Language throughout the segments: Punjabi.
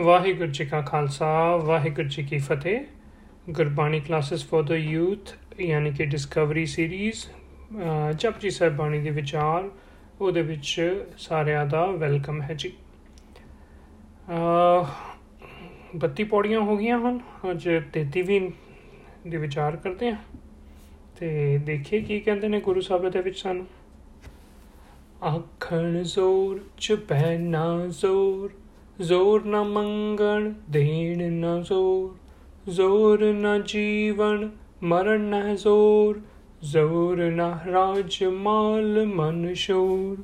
ਵਾਹਿਗੁਰੂ ਜੀ ਕਾ ਖਾਲਸਾ, ਵਾਹਿਗੁਰੂ ਜੀ ਕੀ ਫਤਿਹ। Gurbani classes for the youth ਯਾਨੀ ਕਿ ਡਿਸਕਵਰੀ ਸੀਰੀਜ਼ ਜਪਜੀ ਸਾਹਿਬ ਬਾਣੀ ਦੇ ਵਿਚਾਰ, ਉਹਦੇ ਵਿੱਚ ਸਾਰਿਆਂ ਦਾ ਵੈਲਕਮ ਹੈ ਜੀ। ਅ 32 ਪੌੜੀਆਂ ਹੋ ਗਈਆਂ ਹੁਣ ਅੱਜ 33ਵੀਂ ਦੇ ਵਿਚਾਰ ਕਰਦੇ ਹਾਂ। ਤੇ ਦੇਖੀਏ ਕੀ ਕਹਿੰਦੇ ਨੇ ਗੁਰੂ ਸਾਹਿਬ ਦੇ ਵਿੱਚ ਸਾਨੂੰ। ਆਖਣ ਜ਼ੋਰ ਚ ਪਹਿਨਾ ਜ਼ੋਰ ਜ਼ੋਰ ਨਾ ਮੰਗਣ ਦੇਣ ਨਾ ਜ਼ੋਰ। ਜ਼ੋਰ ਨਾ ਜੀਵਨ, ਮਰਨ ਨਾ ਜ਼ੋਰ। ਜ਼ੋਰ ਨਾ ਰਾਜ ਮਾਲ, ਮਨ ਸ਼ੋਰ।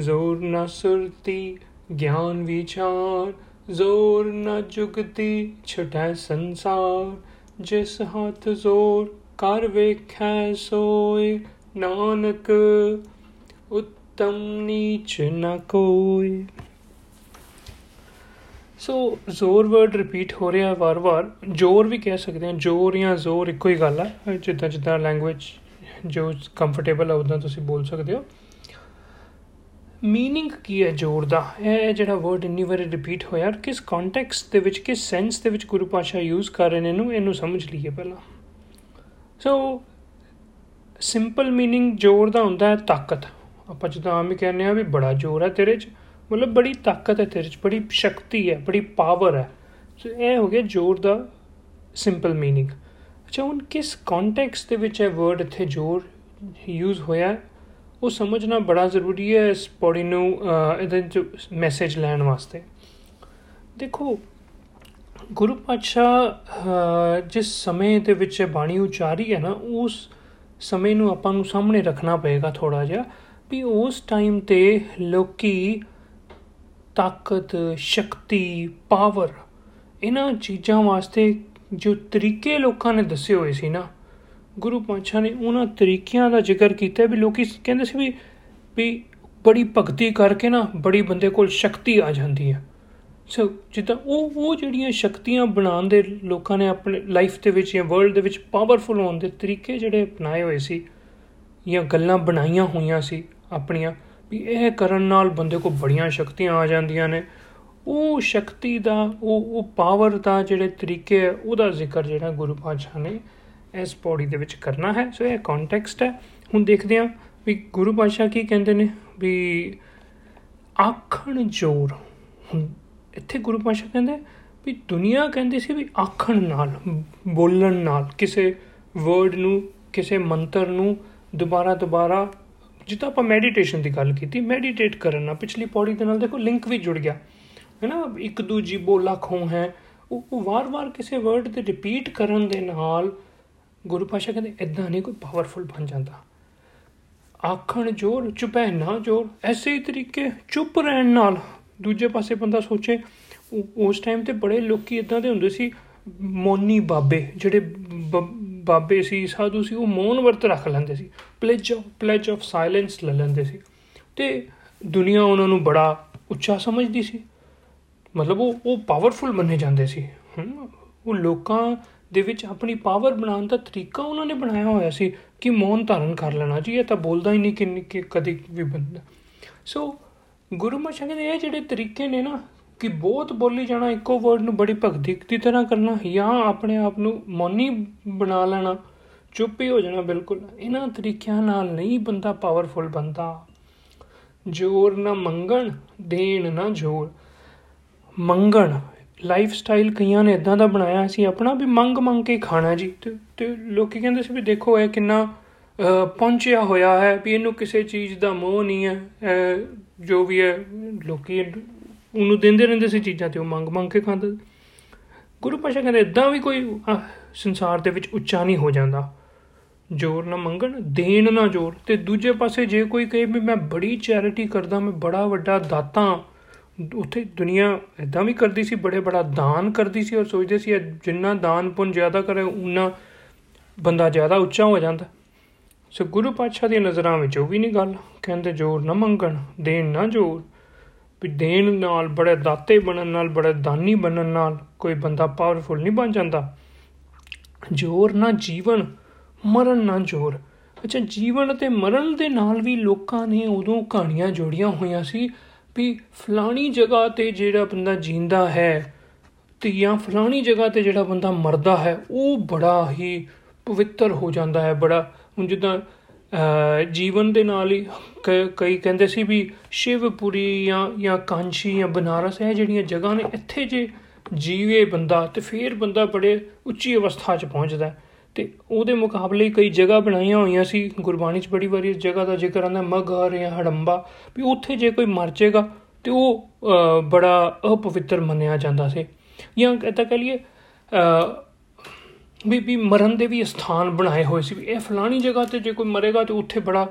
ਜ਼ੋਰ ਨਾ ਸੁਰਤੀ, ਗਿਆਨ ਵਿਚਾਰ। ਜ਼ੋਰ ਨਾ ਜੁਗਤੀ, ਛਟੈ ਸੰਸਾਰ। ਜਿਸ ਹੱਥ ਜ਼ੋਰ, ਕਰ ਵੇਖੈ ਸੋਏ। ਨਾਨਕ, ਉਤਮ ਨੀਚ ਨ ਕੋਈ ਸੋ ਜ਼ੋਰ ਵਰਡ ਰਿਪੀਟ ਹੋ ਰਿਹਾ ਵਾਰ-ਵਾਰ। ਜ਼ੋਰ ਵੀ ਕਹਿ ਸਕਦੇ ਹਾਂ। ਜ਼ੋਰ ਜਾਂ ਜ਼ੋਰ ਇੱਕੋ ਹੀ ਗੱਲ ਹੈ ਜਿੱਦਾਂ ਜਿੱਦਾਂ ਲੈਂਗੁਏਜ ਜੋ ਕੰਫਰਟੇਬਲ ਹੈ ਉਦਾਂ ਤੁਸੀਂ ਬੋਲ ਸਕਦੇ ਹੋ। ਮੀਨਿੰਗ ਕੀ ਹੈ ਜ਼ੋਰ ਦਾ? ਇਹ ਜਿਹੜਾ ਵਰਡ ਇੰਨੀ ਵਾਰੀ ਰਿਪੀਟ ਹੋਇਆ ਕਿਸ ਕੰਟੈਕਸਟ ਦੇ ਵਿੱਚ, ਕਿਸ ਸੈਂਸ ਦੇ ਵਿੱਚ ਗੁਰੂ ਪਾਸ਼ਾ ਯੂਜ਼ ਕਰ ਰਹੇ ਨੇ ਇਹਨੂੰ ਇਹਨੂੰ ਸਮਝ ਲਈਏ ਪਹਿਲਾਂ। ਸੋ ਸਿੰਪਲ ਮੀਨਿੰਗ ਜ਼ੋਰ ਦਾ ਹੁੰਦਾ ਹੈ ਤਾਕਤ। ਆਪਾਂ ਜਦੋਂ ਆਮ ਹੀ ਕਹਿੰਦੇ ਆ ਵੀ ਬੜਾ ਜ਼ੋਰ ਹੈ ਤੇਰੇ 'ਚ। ਮਤਲਬ ਬੜੀ ਤਾਕਤ ਹੈ ਤੇਰੇ 'ਚ, ਬੜੀ ਸ਼ਕਤੀ ਹੈ, ਬੜੀ ਪਾਵਰ ਹੈ। ਸੋ ਇਹ ਹੋ ਗਿਆ ਜ਼ੋਰ ਦਾ ਸਿੰਪਲ ਮੀਨਿੰਗ ਅੱਛਾ, ਹੁਣ ਕਿਸ ਕੰਟੈਕਸਟ ਦੇ ਵਿੱਚ ਇਹ ਵਰਡ ਇੱਥੇ ਜ਼ੋਰ ਯੂਜ਼ ਹੋਇਆ ਉਹ ਸਮਝਣਾ ਬੜਾ ਜ਼ਰੂਰੀ ਹੈ ਇਸ ਪੌੜੀ ਨੂੰ ਇਹਦੇ ਚ ਮੈਸੇਜ ਲੈਣ ਵਾਸਤੇ। ਦੇਖੋ, ਗੁਰੂ ਪਾਤਸ਼ਾਹ ਜਿਸ ਸਮੇਂ ਦੇ ਵਿੱਚ ਬਾਣੀ ਉਚਾਰੀ ਹੈ ਨਾ, ਉਸ ਸਮੇਂ ਨੂੰ ਆਪਾਂ ਨੂੰ ਸਾਹਮਣੇ ਰੱਖਣਾ ਪਏਗਾ ਥੋੜਾ ਜਿਹਾ ਵੀ ਉਸ ਟਾਈਮ ਤੇ ਲੋਕੀ ਤਾਕਤ, ਸ਼ਕਤੀ ਪਾਵਰ ਇਹਨਾਂ ਚੀਜ਼ਾਂ ਵਾਸਤੇ ਜੋ ਤਰੀਕੇ ਲੋਕਾਂ ਨੇ ਦੱਸੇ ਹੋਏ ਸੀ ਨਾ, ਗੁਰੂ ਪਾਤਸ਼ਾਹ ਨੇ ਉਹਨਾਂ ਤਰੀਕਿਆਂ ਦਾ ਜ਼ਿਕਰ ਕੀਤਾ ਵੀ ਲੋਕੀ ਕਹਿੰਦੇ ਸੀ ਵੀ ਵੀ ਬੜੀ ਭਗਤੀ ਕਰਕੇ ਨਾ ਬੜੀ ਬੰਦੇ ਕੋਲ ਸ਼ਕਤੀ ਆ ਜਾਂਦੀ ਹੈ। ਸੋ ਜਿੱਦਾਂ ਉਹ ਉਹ ਜਿਹੜੀਆਂ ਸ਼ਕਤੀਆਂ ਬਣਾਉਣ ਦੇ ਲੋਕਾਂ ਨੇ ਆਪਣੇ ਲਾਈਫ ਦੇ ਵਿੱਚ ਜਾਂ ਵਰਲਡ ਦੇ ਵਿੱਚ ਪਾਵਰਫੁਲ ਹੋਣ ਦੇ ਤਰੀਕੇ ਜਿਹੜੇ ਅਪਣਾਏ ਹੋਏ ਸੀ, ਜਾਂ ਗੱਲਾਂ ਬਣਾਈਆਂ ਹੋਈਆਂ ਸੀ ਆਪਣੀਆਂ ਵੀ ਇਹ ਕਰਨ ਨਾਲ ਬੰਦੇ ਕੋ ਬੜੀਆਂ ਸ਼ਕਤੀਆਂ ਆ ਜਾਂਦੀਆਂ ਨੇ। ਉਹ ਸ਼ਕਤੀ ਦਾ, ਉਹ ਉਹ ਪਾਵਰ ਦਾ ਜਿਹੜੇ ਤਰੀਕੇ ਹੈ ਉਹਦਾ ਜ਼ਿਕਰ ਜਿਹੜਾ ਗੁਰੂ ਪਾਤਸ਼ਾਹ ਨੇ ਇਸ ਪੌੜੀ ਦੇ ਵਿੱਚ ਕਰਨਾ ਹੈ। ਸੋ ਇਹ ਕੰਟੈਕਸਟ ਹੈ। ਹੁਣ ਦੇਖਦੇ ਹਾਂ ਵੀ ਗੁਰੂ ਪਾਤਸ਼ਾਹ ਕੀ ਕਹਿੰਦੇ ਨੇ ਵੀ ਆਖਣ ਜੋਰ। ਹੁਣ ਇੱਥੇ ਗੁਰੂ ਪਾਤਸ਼ਾਹ ਕਹਿੰਦੇ ਵੀ ਦੁਨੀਆ ਕਹਿੰਦੀ ਸੀ ਵੀ ਆਖਣ ਨਾਲ, ਬੋਲਣ ਨਾਲ, ਕਿਸੇ ਵਰਡ ਨੂੰ, ਕਿਸੇ ਮੰਤਰ ਨੂੰ ਦੁਬਾਰਾ ਦੁਬਾਰਾ ਜਿੱਦਾਂ ਆਪਾਂ ਮੈਡੀਟੇਸ਼ਨ ਦੀ ਗੱਲ ਕੀਤੀ ਮੈਡੀਟੇਟ ਕਰਨ ਨਾਲ ਪਿਛਲੀ ਪੌੜੀ ਦੇ ਨਾਲ ਦੇਖੋ ਲਿੰਕ ਵੀ ਜੁੜ ਗਿਆ। ਹੈ ਨਾ? ਇੱਕ ਦੂਜੀ ਬੋਲਾ ਖੋਂ ਹੈ। ਉਹ ਵਾਰ-ਵਾਰ ਕਿਸੇ ਵਰਡ ਤੇ ਰਿਪੀਟ ਕਰਨ ਦੇ ਨਾਲ ਗੁਰੂ ਪਾਸ਼ਾ ਕਹਿੰਦੇ ਇਦਾਂ ਨਹੀਂ ਕੋਈ ਪਾਵਰਫੁਲ ਬਣ ਜਾਂਦਾ। ਆਖਣ ਜੋਰ ਚੁਪੈ ਨਾ ਜੋਰ, ਐਸੇ ਹੀ ਤਰੀਕੇ ਚੁੱਪ ਰਹਿਣ ਨਾਲ। ਦੂਜੇ ਪਾਸੇ ਬੰਦਾ ਸੋਚੇ ਉਸ ਟਾਈਮ ਤੇ ਬੜੇ ਲੋਕੀ ਇਦਾਂ ਦੇ ਹੁੰਦੇ ਸੀ, ਮੋਨੀ ਬਾਬੇ, ਜਿਹੜੇ ਬਾਬੇ ਸੀ, ਸਾਧੂ ਸੀ, ਉਹ ਮੌਨ ਵਰਤ ਰੱਖ ਲੈਂਦੇ ਸੀ। Pledge of pledge of silence ਲੈ ਲੈਂਦੇ ਸੀ। ਤੇ ਦੁਨੀਆ ਉਹਨਾਂ ਨੂੰ ਬੜਾ ਉੱਚਾ ਸਮਝਦੀ ਸੀ। ਮਤਲਬ ਉਹ ਉਹ ਪਾਵਰਫੁਲ ਮੰਨੇ ਜਾਂਦੇ ਸੀ। ਉਹ ਲੋਕਾਂ ਦੇ ਵਿੱਚ ਆਪਣੀ ਪਾਵਰ ਬਣਾਉਣ ਦਾ ਤਰੀਕਾ ਉਹਨਾਂ ਨੇ ਬਣਾਇਆ ਹੋਇਆ ਸੀ ਕਿ ਮੌਨ ਧਾਰਨ ਕਰ ਲੈਣਾ। ਜੀ, ਇਹ ਤਾਂ ਬੋਲਦਾ ਹੀ ਨਹੀਂ ਕਿ ਕਦੀ ਵੀ ਬੰਦਾ। ਸੋ ਗੁਰੂ ਮਹਾਰਾਜ ਕਹਿੰਦੇ, ਇਹ ਜਿਹੜੇ ਤਰੀਕੇ ਨੇ ਨਾ ਕਿ ਬਹੁਤ ਬੋਲੀ ਜਾਣਾ, ਇੱਕੋ ਵਰਡ ਨੂੰ ਬੜੀ ਭਗਤੀ ਦੀ ਤਰ੍ਹਾਂ ਕਰਨਾ ਜਾਂ ਆਪਣੇ ਆਪ ਨੂੰ ਮੌਨੀ ਬਣਾ ਲੈਣਾ, ਚੁੱਪ ਹੀ ਹੋ ਜਾਣਾ ਬਿਲਕੁਲ। ਇਹਨਾਂ ਤਰੀਕਿਆਂ ਨਾਲ ਨਹੀਂ ਬੰਦਾ ਪਾਵਰਫੁਲ ਬੰਦਾ ਜੋਰ ਨਾ ਮੰਗਣ, ਦੇਣ ਨਾ ਜੋਰ। ਮੰਗਣ ਲਾਈਫ ਸਟਾਈਲ ਕਈਆਂ ਨੇ ਇਦਾਂ ਦਾ ਬਣਾਇਆ ਸੀ ਆਪਣਾ ਵੀ ਮੰਗ ਮੰਗ ਕੇ ਖਾਣਾ ਜੀ। ਤੇ ਲੋਕੀ ਕਹਿੰਦੇ ਸੀ ਵੀ ਦੇਖੋ ਇਹ ਕਿੰਨਾ ਪਹੁੰਚਿਆ ਹੋਇਆ ਹੈ ਵੀ ਇਹਨੂੰ ਕਿਸੇ ਚੀਜ਼ ਦਾ ਮੋਹ ਨਹੀਂ ਹੈ ਜੋ ਵੀ ਹੈ, ਲੋਕੀ ਉਹਨੂੰ ਦਿੰਦੇ ਰਹਿੰਦੇ ਸੀ ਚੀਜ਼ਾਂ ਤੇ ਉਹ ਮੰਗ ਮੰਗ ਕੇ ਖਾਂਦਾ ਗੁਰੂ ਪਾਸ਼ਾ ਕਹਿੰਦੇ ਇਦਾਂ ਵੀ ਕੋਈ ਸੰਸਾਰ ਦੇ ਵਿੱਚ ਉੱਚਾ ਨਹੀਂ ਹੋ ਜਾਂਦਾ। ਜੋਰ ਨਾ ਮੰਗਣ, ਦੇਣ ਨਾ ਜੋਰ। ਤੇ ਦੂਜੇ ਪਾਸੇ ਜੇ ਕੋਈ ਕਹੇ ਵੀ ਮੈਂ ਬੜੀ ਚੈਰਿਟੀ ਕਰਦਾ, ਮੈਂ ਬੜਾ ਵੱਡਾ ਦਾਤਾ ਉੱਥੇ ਦੁਨੀਆ ਇਦਾਂ ਵੀ ਕਰਦੀ ਸੀ, ਬੜੇ ਬੜਾ ਦਾਨ ਕਰਦੀ ਸੀ ਔਰ ਸੋਚਦੇ ਸੀ ਜਿੰਨਾ ਦਾਨ ਪੁੰਨ ਜ਼ਿਆਦਾ ਕਰੇ ਉਨਾ ਬੰਦਾ ਜ਼ਿਆਦਾ ਉੱਚਾ ਹੋ ਜਾਂਦਾ। ਸੋ ਗੁਰੂ ਪਾਤਸ਼ਾਹ ਦੀਆਂ ਨਜ਼ਰਾਂ ਵਿੱਚ ਉਹ ਵੀ ਨਹੀਂ ਗੱਲ। ਕਹਿੰਦੇ, ਜੋਰ ਨਾ ਮੰਗਣ, ਦੇਣ ਨਾ ਜੋਰ। ਵੀ ਦੇਣ ਨਾਲ ਬੜੇ ਦਾਤੇ ਬਣਨ ਨਾਲ, ਬੜੇ ਦਾਨੀ ਬਣਨ ਨਾਲ ਕੋਈ ਬੰਦਾ ਪਾਵਰਫੁਲ ਨਹੀਂ ਬਣ ਜਾਂਦਾ। ਜੋਰ ਨਾ ਜੀਵਨ, ਮਰਨ ਨਾ ਜੋਰ। ਅੱਛਾ, ਜੀਵਨ ਅਤੇ ਮਰਨ ਦੇ ਨਾਲ ਵੀ ਲੋਕਾਂ ਨੇ ਉਦੋਂ ਕਹਾਣੀਆਂ ਜੋੜੀਆਂ ਹੋਈਆਂ ਸੀ ਵੀ ਫਲਾਣੀ ਜਗ੍ਹਾ ਤੇ ਜਿਹੜਾ ਬੰਦਾ ਜਿੰਦਾ ਹੈ ਤੇ ਜਾਂ ਫਲਾਣੀ ਜਗ੍ਹਾ ਤੇ ਜਿਹੜਾ ਬੰਦਾ ਮਰਦਾ ਹੈ, ਉਹ ਬੜਾ ਹੀ ਪਵਿੱਤਰ ਹੋ ਜਾਂਦਾ ਹੈ, ਬੜਾ, ਹੁਣ ਜਿੱਦਾਂ ਜੀਵਨ ਦੇ ਨਾਲ ਹੀ ਕਈ ਕਹਿੰਦੇ ਸੀ ਵੀ ਸ਼ਿਵਪੁਰੀ ਜਾਂ ਜਾਂ ਕਾਂਸ਼ੀ ਜਾਂ ਬਨਾਰਸ ਇਹ ਜਿਹੜੀਆਂ ਜਗ੍ਹਾ ਨੇ, ਇੱਥੇ ਜੇ ਜੀਵੇ ਬੰਦਾ ਤੇ ਫਿਰ ਬੰਦਾ ਬੜੇ ਉੱਚੀ ਅਵਸਥਾ 'ਚ ਪਹੁੰਚਦਾ ਤੇ ਉਹਦੇ ਮੁਕਾਬਲੇ ਕਈ ਜਗ੍ਹਾ ਬਣਾਈਆਂ ਹੋਈਆਂ ਸੀ। ਗੁਰਬਾਣੀ 'ਚ ਬੜੀ ਵਾਰੀ ਇਸ ਜਗ੍ਹਾ ਦਾ ਜ਼ਿਕਰ ਆਉਂਦਾ ਮਗਰ ਜਾਂ ਹੜੰਬਾ। ਵੀ ਉੱਥੇ ਜੇ ਕੋਈ ਮਰ ਜਾਏਗਾ ਤੇ ਉਹ ਬੜਾ ਅਪਵਿੱਤਰ ਮੰਨਿਆ ਜਾਂਦਾ ਸੀ। ਜਾਂ ਕਹਤਾ ਕਹ ਲਈਏ ਵੀ ਵੀ ਮਰਨ ਦੇ ਵੀ ਸਥਾਨ ਬਣਾਏ ਹੋਏ ਸੀ ਇਹ ਫਲਾਣੀ ਜਗ੍ਹਾ ਤੇ ਜੇ ਕੋਈ ਮਰੇਗਾ ਤੇ ਉੱਥੇ ਬੜਾ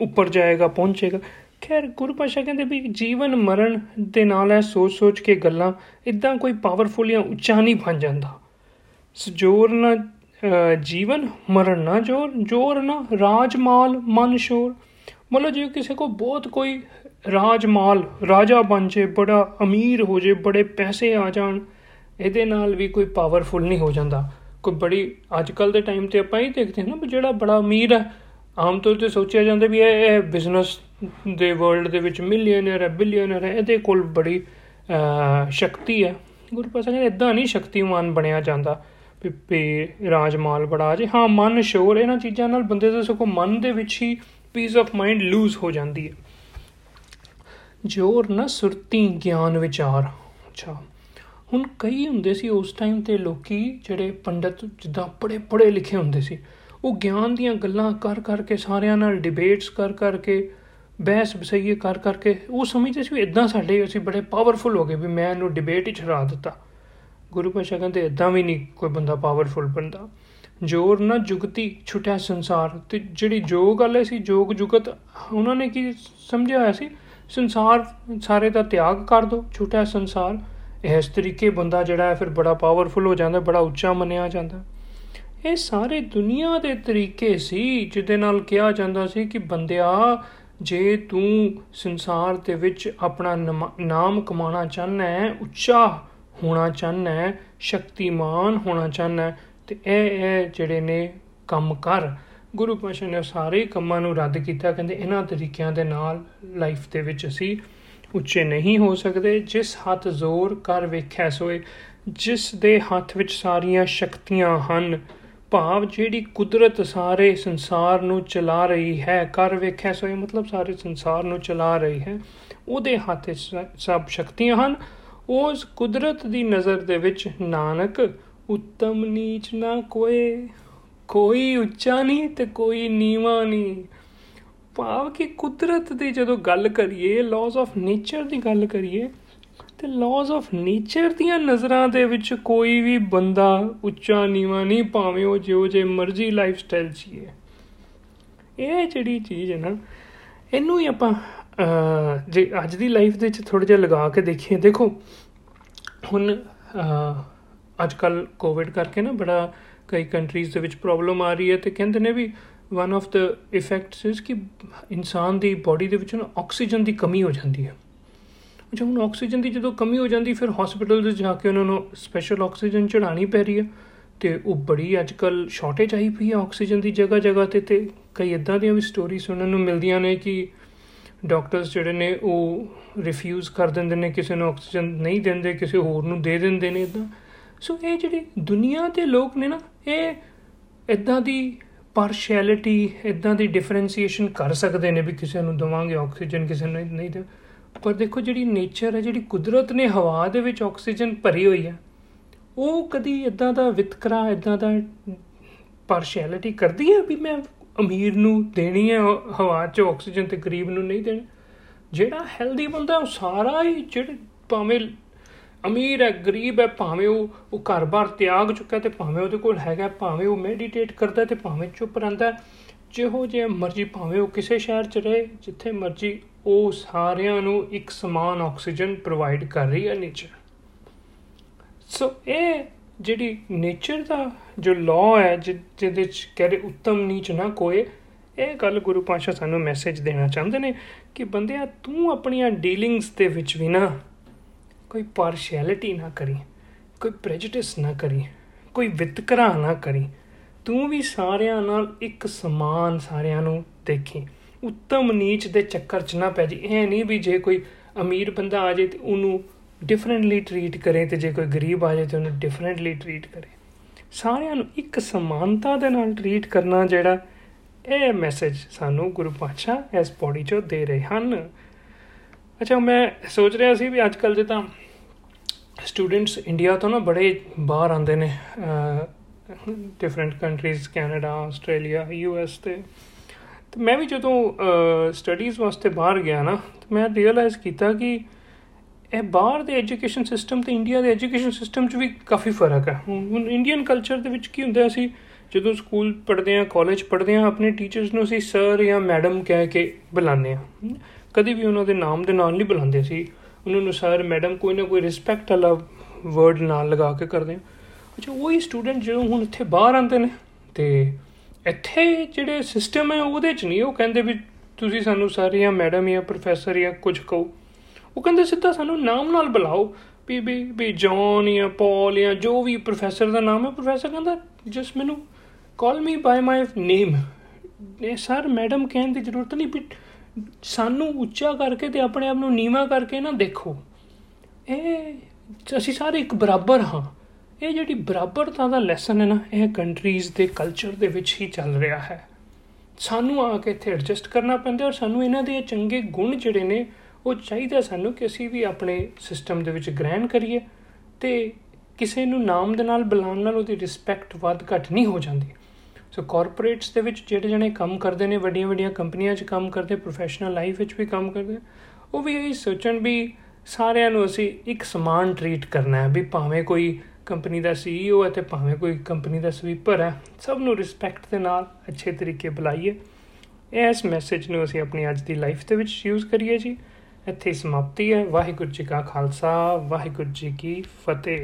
ਉੱਪਰ ਜਾਏਗਾ, ਪਹੁੰਚੇਗਾ। ਖੈਰ ਗੁਰਪਾਸ਼ਾ ਕਹਿੰਦੇ ਵੀ ਜੀਵਨ ਮਰਨ ਦੇ ਨਾਲ ਹੈ ਸੋਚ ਸੋਚ ਕੇ ਗੱਲਾਂ ਇਦਾਂ ਕੋਈ ਪਾਵਰਫੁਲ ਜਾਂ ਉੱਚਾ ਨਹੀਂ ਬਣ ਜਾਂਦਾ। ਜੋਰ ਨਾ ਜੀਵਨ ਮਰਨ ਨਾ ਜੋਰ ਜੋਰ ਨਾ ਰਾਜਮਾਲ ਮਨ ਸ਼ੋਰ। ਮਤਲਬ ਜੇ ਕਿਸੇ ਕੋ ਬਹੁਤ ਕੋਈ ਰਾਜਮਾਲ, ਰਾਜਾ ਬਣ ਜੇ, ਬੜਾ ਅਮੀਰ ਹੋ ਜੇ, ਬੜੇ ਪੈਸੇ ਆ ਜਾਣ, ਇਹਦੇ ਨਾਲ ਵੀ ਕੋਈ ਪਾਵਰਫੁਲ ਨਹੀਂ ਹੋ ਜਾਂਦਾ। ਕੋਈ ਬੜੀ ਅੱਜ ਕੱਲ ਦੇ ਟਾਈਮ ਤੇ ਆਪਾਂ ਹੀ ਦੇਖਦੇ ਹਾਂ ਨਾ ਜਿਹੜਾ ਬੜਾ ਅਮੀਰ ਹੈ, ਆਮ ਤੌਰ ਤੇ ਸੋਚਿਆ ਜਾਂਦਾ ਵੀ ਇਹ ਬਿਜ਼ਨਸ ਦੇ ਵਰਲਡ ਦੇ ਵਿੱਚ ਮਿਲੀਅਨਰ ਹੈ ਬਿਲੀਅਨਰ ਹੈ, ਇਹਦੇ ਕੋਲ ਬੜੀ ਸ਼ਕਤੀ ਹੈ। ਗੁਰਪ੍ਰਸਾਦ ਕਹਿੰਦੇ ਇਦਾਂ ਨਹੀਂ ਸ਼ਕਤੀਮਾਨ ਬਣਿਆ ਜਾਂਦਾ ਵੀ ਰਾਜਮਾਲ ਬੜਾ ਜੇ। ਹਾਂ, ਮਨ ਸ਼ੋਰ, ਇਹਨਾਂ ਚੀਜ਼ਾਂ ਨਾਲ ਬੰਦੇ ਦੇ ਸਗੋਂ ਮਨ ਦੇ ਵਿੱਚ ਹੀ ਪੀਸ ਆਫ ਮਾਈਂਡ ਲੂਜ਼ ਹੋ ਜਾਂਦੀ ਹੈ। ਜੋਰ ਨਾ ਸੁਰਤੀ ਗਿਆਨ ਵਿਚਾਰ। ਅੱਛਾ। ਹੁਣ ਕਈ ਹੁੰਦੇ ਸੀ ਉਸ ਟਾਈਮ ਤੇ ਲੋਕੀ ਜਿਹੜੇ ਪੰਡਤ ਜਿੱਦਾਂ ਬੜੇ ਪੜੇ ਲਿਖੇ ਹੁੰਦੇ ਸੀ, ਉਹ ਗਿਆਨ ਦੀਆਂ ਗੱਲਾਂ ਕਰ ਕਰਕੇ ਸਾਰਿਆਂ ਨਾਲ ਡਿਬੇਟਸ ਕਰ ਕਰਕੇ, ਬਹਿਸ ਬਸਈਏ ਕਰ ਕਰਕੇ, ਉਹ ਸਮਝਦੇ ਸੀ ਇਦਾਂ ਸਾਡੇ ਅਸੀਂ ਬੜੇ ਪਾਵਰਫੁਲ ਹੋ ਗਏ ਵੀ ਮੈਂ ਇਹਨੂੰ ਡਿਬੇਟ ਹੀ ਹਰਾ ਦਿੱਤਾ। ਗੁਰੂ ਪਾਸ਼ਾ ਕਹਿੰਦੇ ਇਦਾਂ ਵੀ ਨਹੀਂ ਕੋਈ ਬੰਦਾ ਪਾਵਰਫੁਲ ਬੰਦਾ ਜੋਰ ਨਾ ਜੁਗਤੀ ਛੁਟਿਆ ਸੰਸਾਰ। ਤੇ ਜਿਹੜੀ ਜੋਗ ਵਾਲੇ ਸੀ, ਜੋਗ ਜੁਗਤ, ਉਹਨਾਂ ਨੇ ਕੀ ਸਮਝਿਆ ਹੋਇਆ ਸੀ? ਸੰਸਾਰ ਸਾਰੇ ਦਾ ਤਿਆਗ ਕਰ ਦੋ, ਛੁਟਿਆ ਸੰਸਾਰ। ਇਸ ਤਰੀਕੇ ਬੰਦਾ ਜਿਹੜਾ ਹੈ ਫਿਰ ਬੜਾ ਪਾਵਰਫੁਲ ਹੋ ਜਾਂਦਾ, ਬੜਾ ਉੱਚਾ ਮੰਨਿਆ ਜਾਂਦਾ। ਇਹ ਸਾਰੇ ਦੁਨੀਆ ਦੇ ਤਰੀਕੇ ਸੀ ਜਿਹਦੇ ਨਾਲ ਕਿਹਾ ਜਾਂਦਾ ਸੀ ਕਿ ਬੰਦਿਆ, ਜੇ ਤੂੰ ਸੰਸਾਰ ਦੇ ਵਿੱਚ ਆਪਣਾ ਨਾਮ ਕਮਾਉਣਾ ਚਾਹਨਾ ਹੈ, ਉੱਚਾ ਹੋਣਾ ਚਾਹਨਾ ਹੈ, ਸ਼ਕਤੀਮਾਨ ਹੋਣਾ ਚਾਹਨਾ ਹੈ, ਤੇ ਇਹ ਇਹ ਜਿਹੜੇ ਨੇ ਕੰਮ ਕਰ। ਗੁਰੂ ਪਾਸ਼ਾ ਨੇ ਸਾਰੇ ਕੰਮਾਂ ਨੂੰ ਰੱਦ ਕੀਤਾ, ਕਹਿੰਦੇ ਇਹਨਾਂ ਤਰੀਕਿਆਂ ਦੇ ਨਾਲ ਲਾਈਫ ਦੇ ਵਿੱਚ ਅਸੀਂ ਉੱਚੇ ਨਹੀਂ ਹੋ ਸਕਦੇ। ਜਿਸ ਹੱਥ ਜ਼ੋਰ ਕਰ ਵੇਖਿਆ ਸੋਏ, ਜਿਸ ਦੇ ਹੱਥ ਵਿੱਚ ਸਾਰੀਆਂ ਸ਼ਕਤੀਆਂ ਹਨ, ਭਾਵ ਜਿਹੜੀ ਕੁਦਰਤ ਸਾਰੇ ਸੰਸਾਰ ਨੂੰ ਚਲਾ ਰਹੀ ਹੈ। ਕਰ ਵੇਖਿਆ ਸੋਏ ਮਤਲਬ ਸਾਰੇ ਸੰਸਾਰ ਨੂੰ ਚਲਾ ਰਹੀ ਹੈ। ਉਹਦੇ ਹੱਥ ਵਿੱਚ ਸਭ ਸ਼ਕਤੀਆਂ ਹਨ। ਉਸ ਕੁਦਰਤ ਦੀ ਨਜ਼ਰ ਦੇ ਵਿੱਚ ਨਾਨਕ, ਉੱਤਮ ਨੀਚ ਨਾ ਕੋਏ ਕੋਈ ਉੱਚਾ ਨਹੀਂ ਤੇ ਕੋਈ ਨੀਵਾ ਨਹੀਂ। ਭਾਵ ਕਿ ਕੁਦਰਤ ਦੀ ਜਦੋਂ ਗੱਲ ਕਰੀਏ ਲਾਜ਼ ਆਫ ਨੇਚਰ ਦੀ ਗੱਲ ਕਰੀਏ, ਤੇ ਲਾਜ਼ ਆਫ ਨੇਚਰ ਦੀਆਂ ਨਜ਼ਰਾਂ ਦੇ ਵਿੱਚ ਕੋਈ ਵੀ ਬੰਦਾ ਉੱਚਾ, ਨੀਵਾ ਨਹੀਂ, ਭਾਵੇਂ ਉਹ ਜਿਉ ਜੇ ਮਰਜ਼ੀ ਲਾਈਫ ਸਟਾਈਲ ਜੀਏ ਇਹ ਜਿਹੜੀ ਚੀਜ਼ ਹੈ ਨਾ, ਇਹਨੂੰ ਹੀ ਆਪਾਂ ਜੇ ਅੱਜ ਦੀ ਲਾਈਫ ਦੇ ਵਿੱਚ ਥੋੜਾ ਜਿਹਾ ਲਗਾ ਕੇ ਦੇਖੀਏ, ਦੇਖੋ, ਹੁਣ ਅੱਜ ਕੱਲ ਕੋਵਿਡ ਕਰਕੇ ਨਾ ਬੜਾ ਕਈ ਕੰਟਰੀਜ਼ ਦੇ ਵਿੱਚ ਪ੍ਰੋਬਲਮ ਆ ਰਹੀ ਹੈ ਤੇ ਕਹਿੰਦੇ ਨੇ ਵੀ one of the effects is ਕਿ ਇਨਸਾਨ ਦੀ ਬਾਡੀ ਦੇ ਵਿੱਚ ਨਾ ਆਕਸੀਜਨ ਦੀ ਕਮੀ ਹੋ ਜਾਂਦੀ ਹੈ ਅੱਛਾ ਹੁਣ ਆਕਸੀਜਨ ਦੀ ਜਦੋਂ ਕਮੀ ਹੋ ਜਾਂਦੀ ਫਿਰ ਹਸਪੀਟਲ ਦੇ ਜਾ ਕੇ ਉਹਨਾਂ ਨੂੰ ਸਪੈਸ਼ਲ ਆਕਸੀਜਨ ਚੜਾਣੀ ਪੈ ਰਹੀ ਹੈ ਤੇ ਉਹ ਬੜੀ ਅੱਜ ਕੱਲ ਸ਼ਾਰਟੇਜ ਆਈ ਪਈ ਹੈ ਆਕਸੀਜਨ ਦੀ ਜਗ੍ਹਾ ਜਗ੍ਹਾ ਤੇ ਤੇ ਕਈ ਇਦਾਂ ਦੀਆਂ ਵੀ ਸਟੋਰੀ ਸੁਣਨ ਨੂੰ ਮਿਲਦੀਆਂ ਨੇ ਕਿ ਡਾਕਟਰਸ ਜਿਹੜੇ ਨੇ ਉਹ ਰਿਫਿਊਜ਼ ਕਰ ਦਿੰਦੇ ਨੇ ਕਿਸੇ ਨੂੰ ਆਕਸੀਜਨ ਨਹੀਂ ਦਿੰਦੇ ਕਿਸੇ ਹੋਰ ਨੂੰ ਦੇ ਦਿੰਦੇ ਨੇ ਇਦਾਂ ਸੋ ਇਹ ਜਿਹੜੀ ਦੁਨੀਆ ਦੇ ਲੋਕ ਨੇ ਨਾ ਇਹ ਇਦਾਂ ਦੀ ਪਾਰਸ਼ੈਲਿਟੀ ਇਦਾਂ ਦੀ ਡਿਫਰੈਂਸ਼ੀਏਸ਼ਨ ਕਰ ਸਕਦੇ ਨੇ ਵੀ ਕਿਸੇ ਨੂੰ ਦਵਾਂਗੇ ਆਕਸੀਜਨ ਕਿਸੇ ਨੂੰ ਨਹੀਂ ਦੇ ਪਰ ਦੇਖੋ ਜਿਹੜੀ ਨੇਚਰ ਹੈ, ਜਿਹੜੀ ਕੁਦਰਤ ਨੇ ਹਵਾ ਦੇ ਵਿੱਚ ਆਕਸੀਜਨ ਭਰੀ ਹੋਈ ਹੈ, ਉਹ ਕਦੀ ਇਦਾਂ ਦਾ ਵਿਤਕਰਾ ਇਦਾਂ ਦਾ ਪਾਰਸ਼ੈਲਿਟੀ ਕਰਦੀ ਹੈ ਵੀ ਮੈਂ ਅਮੀਰ ਨੂੰ ਦੇਣੀ ਹੈ, ਹਵਾ 'ਚ ਆਕਸੀਜਨ ਤੇ ਗਰੀਬ ਨੂੰ ਨਹੀਂ ਦੇਣੀ? ਜਿਹੜਾ ਹੈਲਦੀ ਬੰਦਾ ਉਹ ਸਾਰਾ ਹੀ ਜਿਹੜੇ ਭਾਵੇਂ ਅਮੀਰ ਹੈ, ਗਰੀਬ ਹੈ, ਭਾਵੇਂ ਉਹ ਉਹ ਘਰ-ਬਾਰ ਤਿਆਗ ਚੁੱਕਾ ਤੇ ਭਾਵੇਂ ਉਹਦੇ ਕੋਲ ਹੈਗਾ, ਭਾਵੇਂ ਉਹ ਮੈਡੀਟੇਟ ਕਰਦਾ ਤੇ ਭਾਵੇਂ ਚੁੱਪ ਰਹਿੰਦਾ ਜਿਹੋ ਜੇ ਮਰਜ਼ੀ ਭਾਵੇਂ ਉਹ ਕਿਸੇ ਸ਼ਹਿਰ 'ਚ ਰਹੇ, ਜਿੱਥੇ ਮਰਜ਼ੀ ਉਹ ਸਾਰਿਆਂ ਨੂੰ ਇੱਕ ਸਮਾਨ ਆਕਸੀਜਨ ਪ੍ਰੋਵਾਈਡ ਕਰ ਰਹੀ ਹੈ ਨੇਚਰ ਸੋ ਇਹ ਜਿਹੜੀ ਨੇਚਰ ਦਾ ਜੋ ਲਾਅ ਹੈ ਜਿਹਦੇ ਵਿੱਚ ਕਹਿੰਦੇ ਉੱਤਮ ਨੀਚ ਨਾ ਕੋਏ, ਇਹ ਗੱਲ ਗੁਰੂ ਪਾਸ਼ਾ ਸਾਨੂੰ ਮੈਸੇਜ ਦੇਣਾ ਚਾਹੁੰਦੇ ਨੇ ਕਿ ਬੰਦਿਆ ਤੂੰ ਆਪਣੀਆਂ ਡੀਲਿੰਗਸ ਦੇ ਵਿੱਚ ਵੀ ਨਾ ਕੋਈ ਪਾਰਸ਼ੈਲਿਟੀ ਨਾ ਕਰੀ, ਕੋਈ ਪ੍ਰੈਜੁਡਿਸ ਨਾ ਕਰੀ, ਕੋਈ ਵਿਤਕਰਾ ਨਾ ਕਰੀ, ਤੂੰ ਵੀ ਸਾਰਿਆਂ ਨਾਲ ਇੱਕ ਸਮਾਨ ਸਾਰਿਆਂ ਨੂੰ ਦੇਖੀ। ਉੱਤਮ ਨੀਚ ਦੇ ਚੱਕਰ 'ਚ ਨਾ ਪੈ ਜੀ ਇਹ ਨਹੀਂ ਵੀ ਜੇ ਕੋਈ ਅਮੀਰ ਬੰਦਾ ਆ ਜੇ ਤੇ ਉਹਨੂੰ ਡਿਫਰੈਂਟਲੀ ਟਰੀਟ ਕਰੇ ਤੇ ਜੇ ਕੋਈ ਗਰੀਬ ਆ ਜਾਏ ਤੇ ਉਹਨੂੰ ਡਿਫਰੈਂਟਲੀ ਟਰੀਟ ਕਰੇ। ਸਾਰਿਆਂ ਨੂੰ ਇੱਕ ਸਮਾਨਤਾ ਦੇ ਨਾਲ ਟਰੀਟ ਕਰਨਾ ਜਿਹੜਾ ਇਹ ਮੈਸੇਜ ਸਾਨੂੰ ਗੁਰੂ ਪਾਤਸ਼ਾਹ ਇਸ ਪੌੜੀ ਚੋਂ ਦੇ ਰਹੇ ਹਨ। ਅੱਛਾ ਮੈਂ ਸੋਚ ਰਿਹਾ ਸੀ ਵੀ ਅੱਜ ਕੱਲ ਜੇ ਤਾਂ ਸਟੂਡੈਂਟਸ ਇੰਡੀਆ ਤੋਂ ਨਾ ਬੜੇ ਬਾਹਰ ਆਉਂਦੇ ਨੇ different countries Canada Australia U S ਤੇ। ਤੇ ਮੈਂ ਵੀ ਜਦੋਂ ਸਟੱਡੀਜ਼ ਵਾਸਤੇ ਬਾਹਰ ਗਿਆ ਨਾ, ਤੇ ਮੈਂ ਰੀਅਲਾਈਜ਼ ਕੀਤਾ ਕਿ ਇਹ ਬਾਹਰ ਦੇ ਐਜੂਕੇਸ਼ਨ ਸਿਸਟਮ ਤੇ ਇੰਡੀਆ ਦੇ ਐਜੂਕੇਸ਼ਨ ਸਿਸਟਮ 'ਚ ਵੀ ਕਾਫੀ ਫ਼ਰਕ ਹੈ। ਹੁਣ ਇੰਡੀਅਨ ਕਲਚਰ ਦੇ ਵਿੱਚ ਕੀ ਹੁੰਦਾ ਸੀ ਜਦੋਂ ਸਕੂਲ ਪੜ੍ਹਦੇ ਆ ਕਾਲਜ ਪੜ੍ਹਦੇ ਆ ਆਪਣੇ ਟੀਚਰਸ ਨੂੰ ਅਸੀਂ ਸਰ ਜਾਂ ਮੈਡਮ ਕਹਿ ਕੇ ਬੁਲਾਉਂਦੇ ਆ ਕਦੀ ਵੀ ਉਹਨਾਂ ਦੇ ਨਾਮ ਦੇ ਨਾਲ ਨਹੀਂ ਬੁਲਾਉਂਦੇ ਸੀ। ਉਹਨਾਂ ਨੂੰ ਸਰ, ਮੈਡਮ, ਕੋਈ ਨਾ ਕੋਈ ਰਿਸਪੈਕਟ ਵਾਲਾ ਵਰਡ ਨਾਲ ਲਗਾ ਕੇ ਕਰਦੇ ਆ। ਅੱਛਾ, ਉਹੀ ਸਟੂਡੈਂਟ ਜਦੋਂ ਹੁਣ ਇੱਥੇ ਬਾਹਰ ਆਉਂਦੇ ਨੇ, ਤੇ ਇੱਥੇ ਜਿਹੜੇ ਸਿਸਟਮ ਹੈ ਉਹਦੇ ਚ ਨਹੀਂ, ਉਹ ਕਹਿੰਦੇ ਵੀ ਤੁਸੀਂ ਸਾਨੂੰ ਸਰ ਜਾਂ ਮੈਡਮ ਜਾਂ ਪ੍ਰੋਫੈਸਰ ਜਾਂ ਕੁਝ ਕਹੋ। ਉਹ ਕਹਿੰਦੇ ਸਿੱਧਾ ਸਾਨੂੰ ਨਾਮ ਨਾਲ ਬੁਲਾਓ ਵੀ ਵੀ ਵੀ ਜੌਨ ਜਾਂ ਪੌਲ ਜਾਂ ਜੋ ਵੀ ਪ੍ਰੋਫੈਸਰ ਦਾ ਨਾਮ ਹੈ ਪ੍ਰੋਫੈਸਰ ਕਹਿੰਦਾ ਜਸਟ ਮੈਨੂੰ ਕਾਲ ਮੀ ਬਾਈ ਮਾਈ ਨੇਮ ਨੇ ਸਰ, ਮੈਡਮ ਕਹਿਣ ਦੀ ਜ਼ਰੂਰਤ ਨਹੀਂ, ਵੀ ਸਾਨੂੰ ਉੱਚਾ ਕਰਕੇ ਤੇ ਆਪਣੇ ਆਪ ਨੂੰ ਨੀਵਾ ਕਰਕੇ ਨਾ ਦੇਖੋ। ਇਹ ਅਸੀਂ ਸਾਰੇ ਇੱਕ ਬਰਾਬਰ ਹਾਂ। ਇਹ ਜਿਹੜੀ ਬਰਾਬਰਤਾ ਦਾ ਲੈਸਨ ਹੈ ਨਾ, ਇਹ ਕੰਟਰੀਜ਼ ਦੇ ਕਲਚਰ ਦੇ ਵਿੱਚ ਹੀ ਚੱਲ ਰਿਹਾ ਹੈ। ਸਾਨੂੰ ਆ ਕੇ ਇੱਥੇ ਐਡਜਸਟ ਕਰਨਾ ਪੈਂਦਾ ਔਰ ਸਾਨੂੰ ਇਹਨਾਂ ਦੇ ਚੰਗੇ ਗੁਣ ਜਿਹੜੇ ਨੇ, ਉਹ ਚਾਹੀਦਾ ਸਾਨੂੰ ਕਿ ਅਸੀਂ ਵੀ ਆਪਣੇ ਸਿਸਟਮ ਦੇ ਵਿੱਚ ਗ੍ਰਹਿਣ ਕਰੀਏ ਤੇ ਕਿਸੇ ਨੂੰ ਨਾਮ ਦੇ ਨਾਲ, ਬੁਲਾਉਣ ਨਾਲ ਉਹਦੀ ਰਿਸਪੈਕਟ ਵੱਧ ਘੱਟ ਨਹੀਂ ਹੋ ਜਾਂਦੀ। ਸੋ ਕਾਰਪੋਰੇਟਸ ਦੇ ਵਿੱਚ ਜਿਹੜੇ ਜਣੇ ਕੰਮ ਕਰਦੇ ਨੇ, ਵੱਡੀਆਂ ਵੱਡੀਆਂ ਕੰਪਨੀਆਂ 'ਚ ਕੰਮ ਕਰਦੇ ਪ੍ਰੋਫੈਸ਼ਨਲ ਲਾਈਫ ਵਿੱਚ ਵੀ ਕੰਮ ਕਰਦੇ, ਉਹ ਵੀ ਇਹ ਸੋਚਣ ਵੀ ਸਾਰਿਆਂ ਨੂੰ ਅਸੀਂ ਇੱਕ ਸਮਾਨ ਟਰੀਟ ਕਰਨਾ ਹੈ ਵੀ ਭਾਵੇਂ ਕੋਈ ਕੰਪਨੀ ਦਾ ਸੀਈਓ ਹੈ ਤੇ ਭਾਵੇਂ ਕੋਈ ਕੰਪਨੀ ਦਾ ਸਵੀਪਰ ਹੈ, ਸਭ ਨੂੰ ਰਿਸਪੈਕਟ ਦੇ ਨਾਲ ਅੱਛੇ ਤਰੀਕੇ ਬੁਲਾਈਏ। ਇਸ ਮੈਸੇਜ ਨੂੰ ਅਸੀਂ ਆਪਣੀ ਅੱਜ ਦੀ ਲਾਈਫ ਦੇ ਵਿੱਚ ਯੂਜ਼ ਕਰੀਏ ਜੀ। ਇੱਥੇ ਸਮਾਪਤੀ ਹੈ। ਵਾਹਿਗੁਰੂ ਜੀ ਕਾ ਖਾਲਸਾ, ਵਾਹਿਗੁਰੂ ਜੀ ਕੀ ਫਤਿਹ।